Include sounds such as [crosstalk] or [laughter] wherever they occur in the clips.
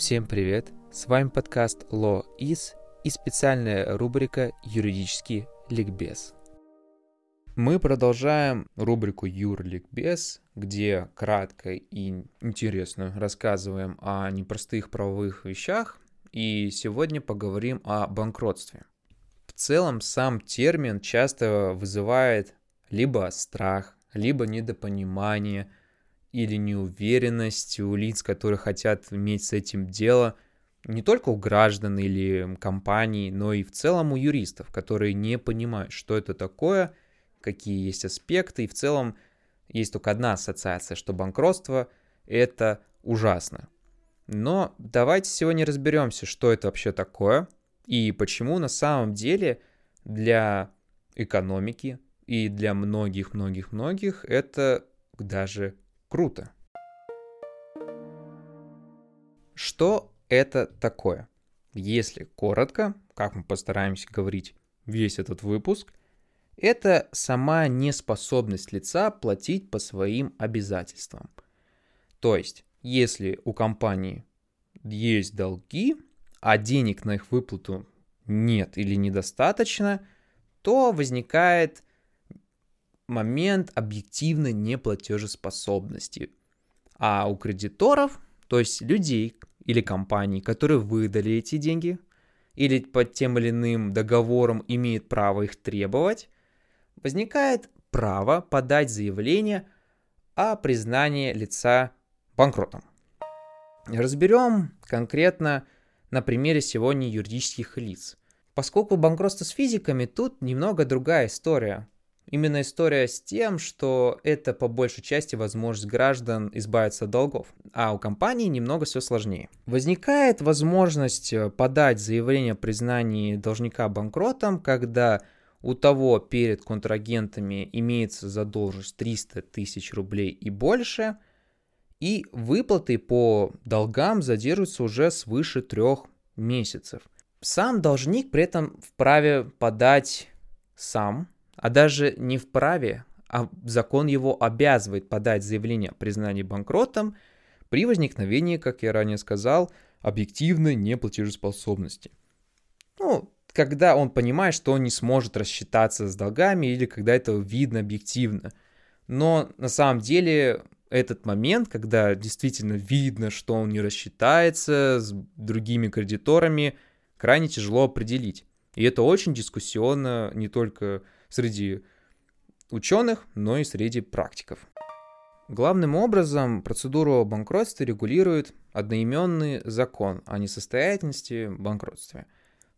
Всем привет! С вами подкаст Law Is и специальная рубрика «Юридический ликбез». Мы продолжаем рубрику «Юрликбез», где кратко и интересно рассказываем о непростых правовых вещах, и сегодня поговорим о банкротстве. В целом сам термин часто вызывает либо страх, либо недопонимание – или неуверенность у лиц, которые хотят иметь с этим дело, не только у граждан или компаний, но и в целом у юристов, которые не понимают, что это такое, какие есть аспекты, и в целом есть только одна ассоциация, что банкротство — это ужасно. Но давайте сегодня разберемся, что это вообще такое и почему на самом деле для экономики и для многих-многих-многих это даже Круто. Что это такое? Если коротко, как мы постараемся говорить весь этот выпуск, это сама неспособность лица платить по своим обязательствам. То есть, если у компании есть долги, а денег на их выплату нет или недостаточно, то возникает момент объективной неплатежеспособности. А у кредиторов, то есть людей или компаний, которые выдали эти деньги, или под тем или иным договором имеют право их требовать, возникает право подать заявление о признании лица банкротом. Разберем конкретно на примере сегодня юридических лиц. Поскольку банкротство с физиками, тут немного другая история. Именно история с тем, что это по большей части возможность граждан избавиться от долгов, а у компании немного все сложнее. Возникает возможность э, подать заявление о признании должника банкротом, когда у того перед контрагентами имеется задолженность 300 тысяч рублей и больше, и выплаты по долгам задерживаются уже свыше трех месяцев. Сам должник при этом вправе подать сам а даже не вправе, а закон его обязывает подать заявление о признании банкротом при возникновении, как я ранее сказал, объективной неплатежеспособности. Ну, когда он понимает, что он не сможет рассчитаться с долгами или когда это видно объективно. Но на самом деле этот момент, когда действительно видно, что он не рассчитается с другими кредиторами, крайне тяжело определить. И это очень дискуссионно не только среди ученых, но и среди практиков. Главным образом процедуру банкротства регулирует одноименный закон о несостоятельности банкротстве.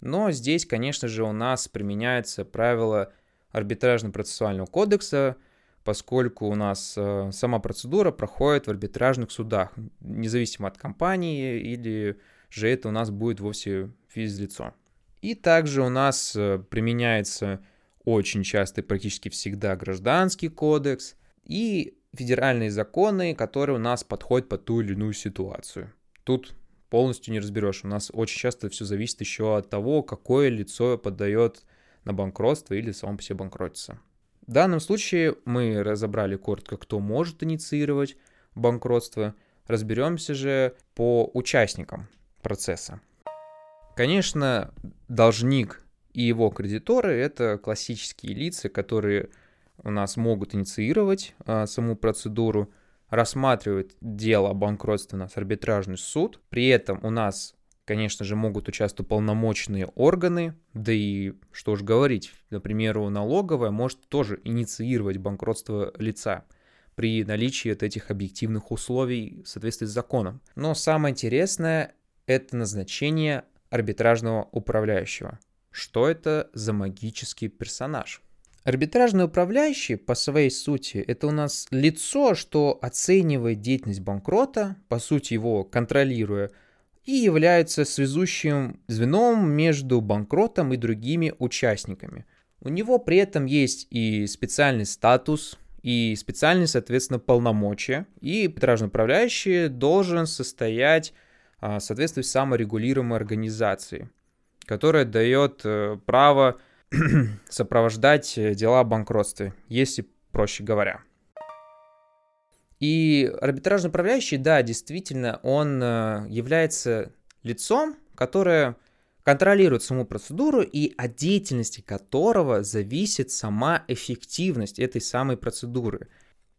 Но здесь, конечно же, у нас применяется правило арбитражно-процессуального кодекса, поскольку у нас э, сама процедура проходит в арбитражных судах, независимо от компании или же это у нас будет вовсе физлицо. И также у нас э, применяется очень часто и практически всегда гражданский кодекс и федеральные законы, которые у нас подходят под ту или иную ситуацию. Тут полностью не разберешь. У нас очень часто все зависит еще от того, какое лицо подает на банкротство или само по себе банкротится. В данном случае мы разобрали коротко, кто может инициировать банкротство. Разберемся же по участникам процесса. Конечно, должник и его кредиторы — это классические лица, которые у нас могут инициировать а, саму процедуру, рассматривать дело о банкротстве у нас арбитражный суд. При этом у нас, конечно же, могут участвовать полномочные органы, да и что уж говорить, например, налоговая может тоже инициировать банкротство лица при наличии вот этих объективных условий в соответствии с законом. Но самое интересное — это назначение арбитражного управляющего — что это за магический персонаж? Арбитражный управляющий по своей сути это у нас лицо, что оценивает деятельность банкрота, по сути его контролируя, и является связующим звеном между банкротом и другими участниками. У него при этом есть и специальный статус, и специальные, соответственно, полномочия. И арбитражный управляющий должен состоять а, в соответствии с саморегулируемой организацией которая дает э, право [clears throat] сопровождать э, дела о банкротстве, если проще говоря. И арбитражный управляющий, да, действительно, он э, является лицом, которое контролирует саму процедуру и от деятельности которого зависит сама эффективность этой самой процедуры.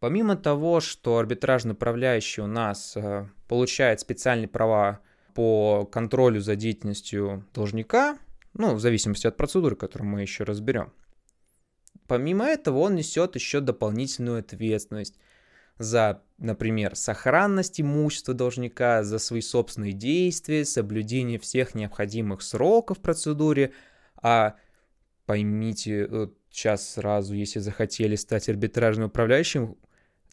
Помимо того, что арбитражный управляющий у нас э, получает специальные права по контролю за деятельностью должника, ну, в зависимости от процедуры, которую мы еще разберем. Помимо этого, он несет еще дополнительную ответственность за, например, сохранность имущества должника, за свои собственные действия, соблюдение всех необходимых сроков в процедуре. А поймите, сейчас сразу, если захотели стать арбитражным управляющим,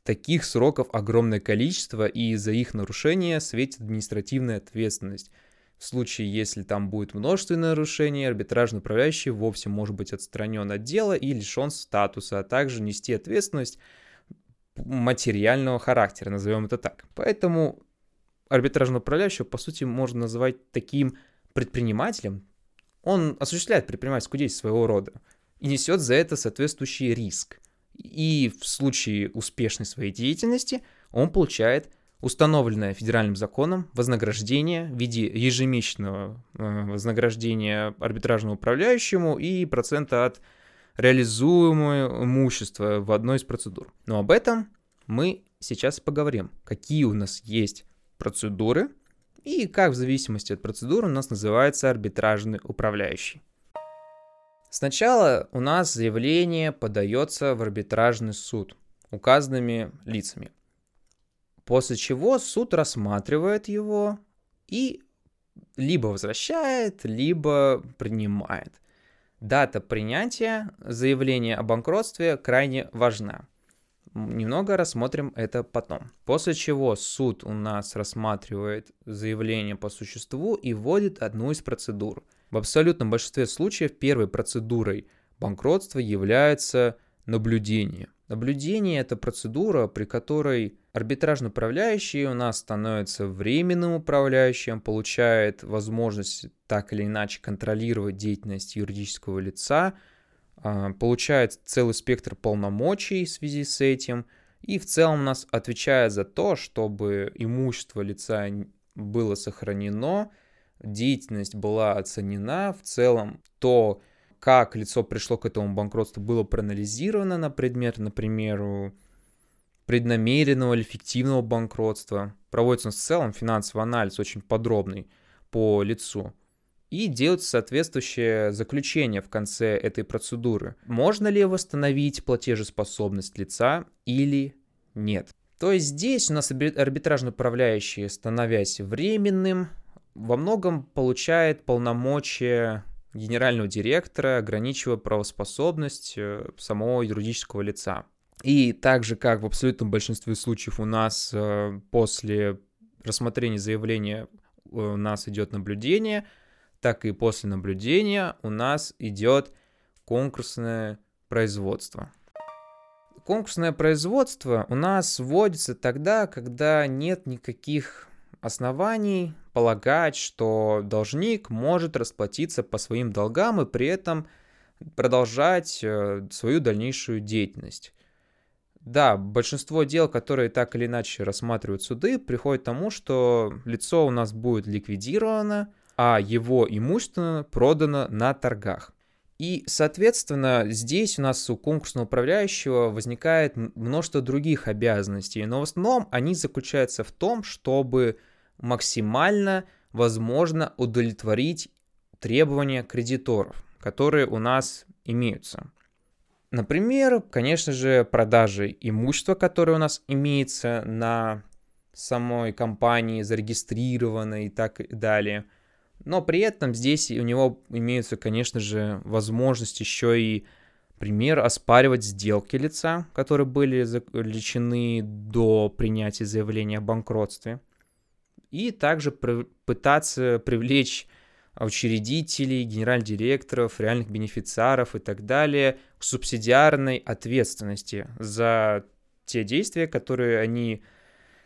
таких сроков огромное количество, и за их нарушение светит административная ответственность. В случае, если там будет множественное нарушение, арбитражный управляющий вовсе может быть отстранен от дела и лишен статуса, а также нести ответственность материального характера, назовем это так. Поэтому арбитражного управляющего, по сути, можно называть таким предпринимателем. Он осуществляет предпринимательскую деятельность своего рода и несет за это соответствующий риск. И в случае успешной своей деятельности он получает установленное федеральным законом вознаграждение в виде ежемесячного э, вознаграждения арбитражному управляющему и процента от реализуемого имущества в одной из процедур. Но об этом мы сейчас поговорим. Какие у нас есть процедуры и как в зависимости от процедуры у нас называется арбитражный управляющий. Сначала у нас заявление подается в арбитражный суд указанными лицами. После чего суд рассматривает его и либо возвращает, либо принимает. Дата принятия заявления о банкротстве крайне важна. Немного рассмотрим это потом. После чего суд у нас рассматривает заявление по существу и вводит одну из процедур. В абсолютном большинстве случаев первой процедурой банкротства является наблюдение. Наблюдение – это процедура, при которой арбитражный управляющий у нас становится временным управляющим, получает возможность так или иначе контролировать деятельность юридического лица, а, получает целый спектр полномочий в связи с этим и в целом нас отвечает за то, чтобы имущество лица было сохранено, деятельность была оценена, в целом то, как лицо пришло к этому банкротству, было проанализировано на предмет, например, преднамеренного или фиктивного банкротства. Проводится в целом финансовый анализ очень подробный по лицу. И делается соответствующее заключение в конце этой процедуры. Можно ли восстановить платежеспособность лица или нет. То есть здесь у нас арбитражный управляющий, становясь временным, во многом получает полномочия генерального директора, ограничивая правоспособность э, самого юридического лица. И так же, как в абсолютном большинстве случаев у нас э, после рассмотрения заявления э, у нас идет наблюдение, так и после наблюдения у нас идет конкурсное производство. Конкурсное производство у нас вводится тогда, когда нет никаких оснований полагать, что должник может расплатиться по своим долгам и при этом продолжать э, свою дальнейшую деятельность. Да, большинство дел, которые так или иначе рассматривают суды, приходит к тому, что лицо у нас будет ликвидировано, а его имущество продано на торгах. И, соответственно, здесь у нас у конкурсного управляющего возникает множество других обязанностей, но в основном они заключаются в том, чтобы максимально возможно удовлетворить требования кредиторов, которые у нас имеются. Например, конечно же, продажи имущества, которое у нас имеется на самой компании, зарегистрировано и так далее – но при этом здесь у него имеются, конечно же, возможность еще и, пример, оспаривать сделки лица, которые были заключены до принятия заявления о банкротстве. И также пытаться привлечь учредителей, генераль-директоров, реальных бенефициаров и так далее к субсидиарной ответственности за те действия, которые они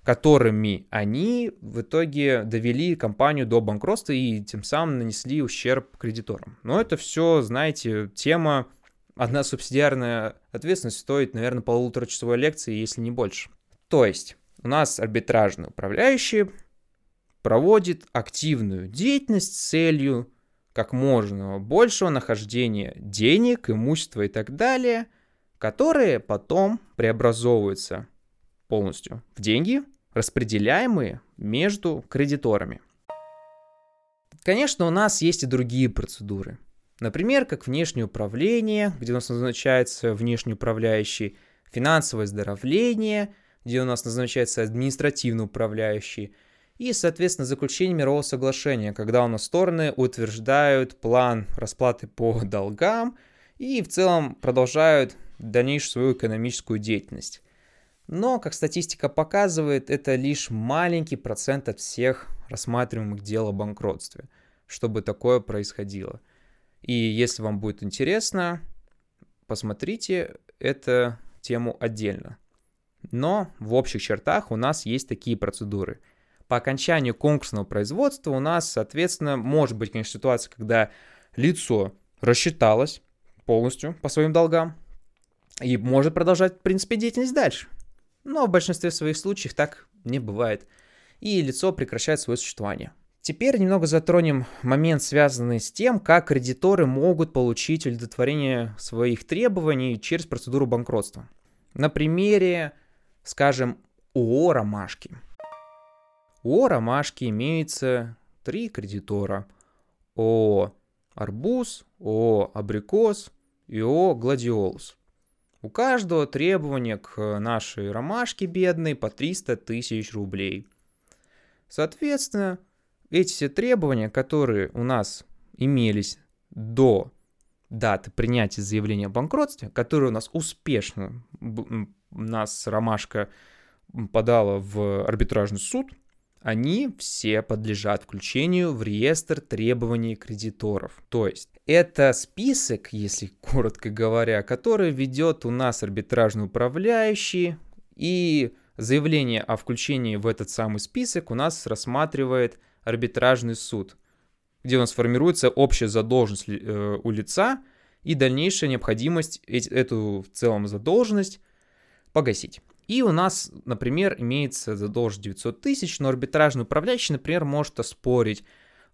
которыми они в итоге довели компанию до банкротства и тем самым нанесли ущерб кредиторам. Но это все, знаете, тема, одна субсидиарная ответственность стоит, наверное, полуторачасовой лекции, если не больше. То есть, у нас арбитражный управляющий проводит активную деятельность с целью как можно большего нахождения денег, имущества и так далее, которые потом преобразовываются полностью в деньги, распределяемые между кредиторами. Конечно, у нас есть и другие процедуры. Например, как внешнее управление, где у нас назначается внешний управляющий, финансовое оздоровление, где у нас назначается административный управляющий, и, соответственно, заключение мирового соглашения, когда у нас стороны утверждают план расплаты по [laughs] долгам и в целом продолжают дальнейшую свою экономическую деятельность. Но, как статистика показывает, это лишь маленький процент от всех рассматриваемых дел о банкротстве, чтобы такое происходило. И если вам будет интересно, посмотрите эту тему отдельно. Но в общих чертах у нас есть такие процедуры. По окончанию конкурсного производства у нас, соответственно, может быть, конечно, ситуация, когда лицо рассчиталось полностью по своим долгам и может продолжать, в принципе, деятельность дальше. Но в большинстве своих случаев так не бывает. И лицо прекращает свое существование. Теперь немного затронем момент, связанный с тем, как кредиторы могут получить удовлетворение своих требований через процедуру банкротства. На примере, скажем, ООО «Ромашки». У «Ромашки» имеется три кредитора. ООО «Арбуз», ООО «Абрикос» и ООО «Гладиолус». У каждого требования к нашей ромашке бедной по 300 тысяч рублей. Соответственно, эти все требования, которые у нас имелись до даты принятия заявления о банкротстве, которые у нас успешно нас ромашка подала в арбитражный суд, они все подлежат включению в реестр требований кредиторов. То есть это список, если [laughs] коротко говоря, который ведет у нас арбитражный управляющий, и заявление о включении в этот самый список у нас рассматривает арбитражный суд, где у нас формируется общая задолженность э, у лица и дальнейшая необходимость эту в целом задолженность погасить. И у нас, например, имеется задолженность 900 тысяч, но арбитражный управляющий, например, может оспорить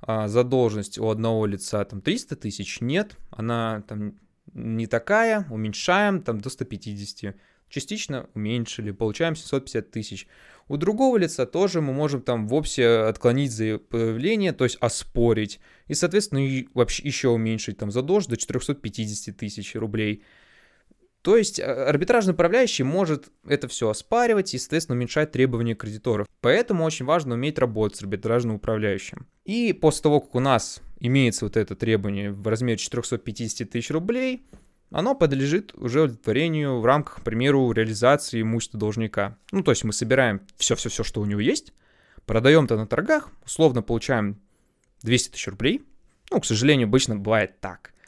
а, задолженность у одного лица там 300 тысяч. Нет, она там не такая, уменьшаем там до 150. Частично уменьшили, получаем 750 тысяч. У другого лица тоже мы можем там вовсе отклонить заявление, то есть оспорить. И, соответственно, и вообще еще уменьшить там задолженность до 450 тысяч рублей. То есть э, арбитражный управляющий может это все оспаривать и, соответственно, уменьшать требования кредиторов. Поэтому очень важно уметь работать с арбитражным управляющим. И после того, как у нас имеется вот это требование в размере 450 тысяч рублей, оно подлежит уже удовлетворению в рамках, к примеру, реализации имущества должника. Ну, то есть мы собираем все-все-все, что у него есть, продаем это на торгах, условно получаем 200 тысяч рублей. Ну, к сожалению, обычно бывает так –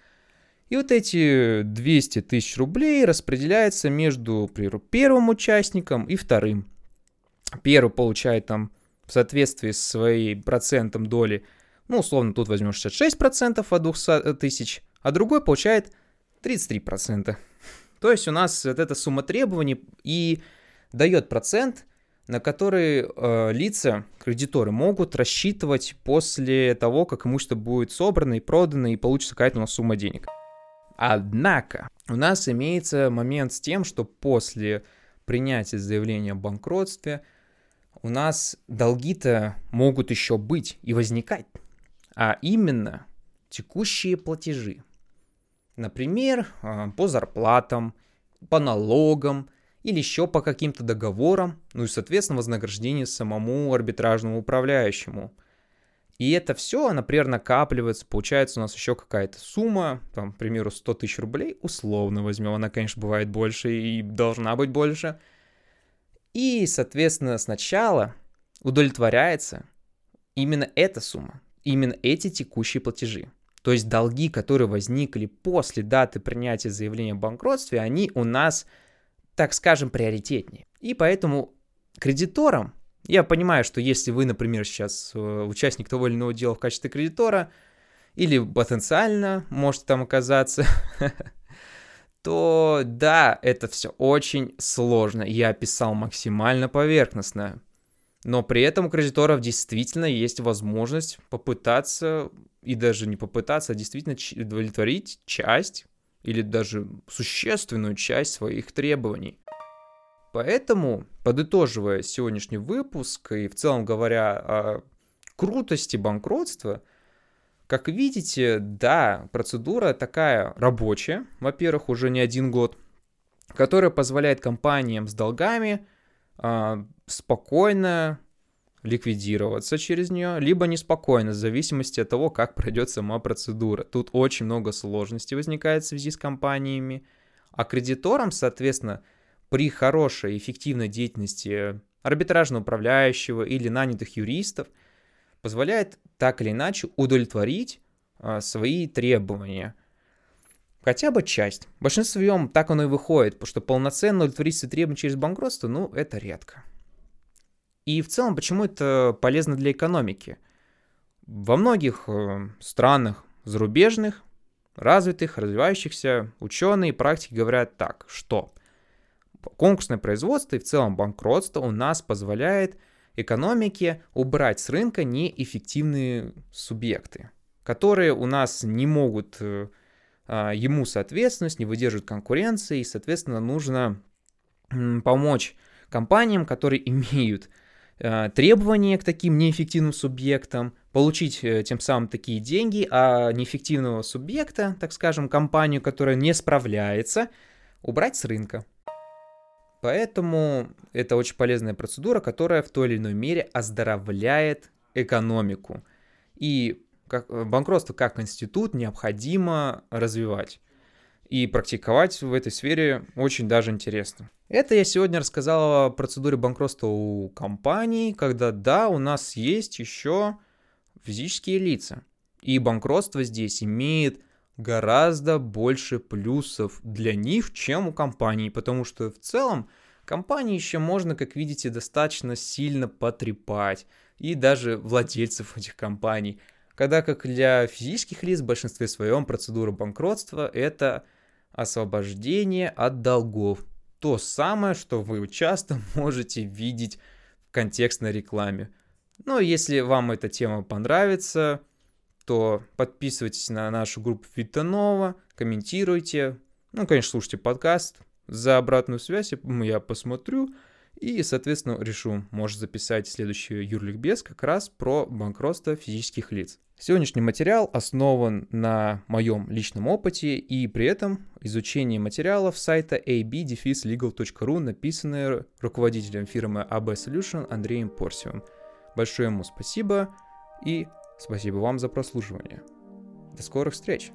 и вот эти 200 тысяч рублей распределяются между, например, первым участником и вторым. Первый получает там в соответствии с своим процентом доли, ну, условно, тут возьмем 66% от 200 тысяч, а другой получает 33%. [laughs] То есть у нас вот эта сумма требований и дает процент, на который э, лица, кредиторы, могут рассчитывать после того, как имущество будет собрано и продано, и получится какая-то у нас сумма денег. Однако у нас имеется момент с тем, что после принятия заявления о банкротстве у нас долги-то могут еще быть и возникать, а именно текущие платежи. Например, а, по зарплатам, по налогам или еще по каким-то договорам, ну и, соответственно, вознаграждение самому арбитражному управляющему – и это все, например, накапливается, получается у нас еще какая-то сумма, там, к примеру, 100 тысяч рублей, условно возьмем, она, конечно, бывает больше и должна быть больше. И, соответственно, сначала удовлетворяется именно эта сумма, именно эти текущие платежи. То есть долги, которые возникли после даты принятия заявления о банкротстве, они у нас, так скажем, приоритетнее. И поэтому кредиторам я понимаю, что если вы, например, сейчас э, участник того или иного дела в качестве кредитора, или потенциально можете там оказаться, [laughs] то да, это все очень сложно. Я описал максимально поверхностно. Но при этом у кредиторов действительно есть возможность попытаться, и даже не попытаться, а действительно удовлетворить часть или даже существенную часть своих требований. Поэтому, подытоживая сегодняшний выпуск и в целом говоря о крутости банкротства, как видите, да, процедура такая рабочая, во-первых, уже не один год, которая позволяет компаниям с долгами э, спокойно ликвидироваться через нее, либо неспокойно, в зависимости от того, как пройдет сама процедура. Тут очень много сложностей возникает в связи с компаниями, а кредиторам, соответственно, при хорошей эффективной деятельности арбитражного управляющего или нанятых юристов – позволяет так или иначе удовлетворить а, свои требования. Хотя бы часть. В большинстве так оно и выходит, потому что полноценно удовлетворить свои требования через банкротство, ну, это редко. И в целом, почему это полезно для экономики? Во многих э, странах зарубежных, развитых, развивающихся, ученые и практики говорят так, что конкурсное производство и в целом банкротство у нас позволяет – экономике убрать с рынка неэффективные субъекты, которые у нас не могут э, а, ему соответствовать, не выдерживают конкуренции, и, соответственно, нужно помочь компаниям, которые [laughs] имеют э, требования к таким неэффективным субъектам, получить э, тем самым такие деньги, а неэффективного субъекта, так скажем, компанию, которая не справляется, убрать с рынка. Поэтому это очень полезная процедура, которая в той или иной мере оздоровляет экономику. И как, банкротство как институт необходимо развивать. И практиковать в этой сфере очень даже интересно. Это я сегодня рассказал о процедуре банкротства у компаний, когда да, у нас есть еще физические лица. И банкротство здесь имеет гораздо больше плюсов для них, чем у компании, потому что в целом компании еще можно, как видите, достаточно сильно потрепать, и даже владельцев [laughs] этих компаний. Когда как для физических лиц в большинстве своем процедура банкротства – это освобождение от долгов. То самое, что вы [laughs] часто можете видеть в контекстной рекламе. Но если вам эта тема понравится, то подписывайтесь на нашу группу Витанова, комментируйте, ну, конечно, слушайте подкаст. За обратную связь я посмотрю и, соответственно, решу, может записать следующий юрликбез как раз про банкротство физических лиц. Сегодняшний материал основан на моем личном опыте и при этом изучение материалов сайта ab-legal.ru, написанное руководителем фирмы AB Solution Андреем Порсиевым. Большое ему спасибо и Спасибо вам за прослушивание. До скорых встреч!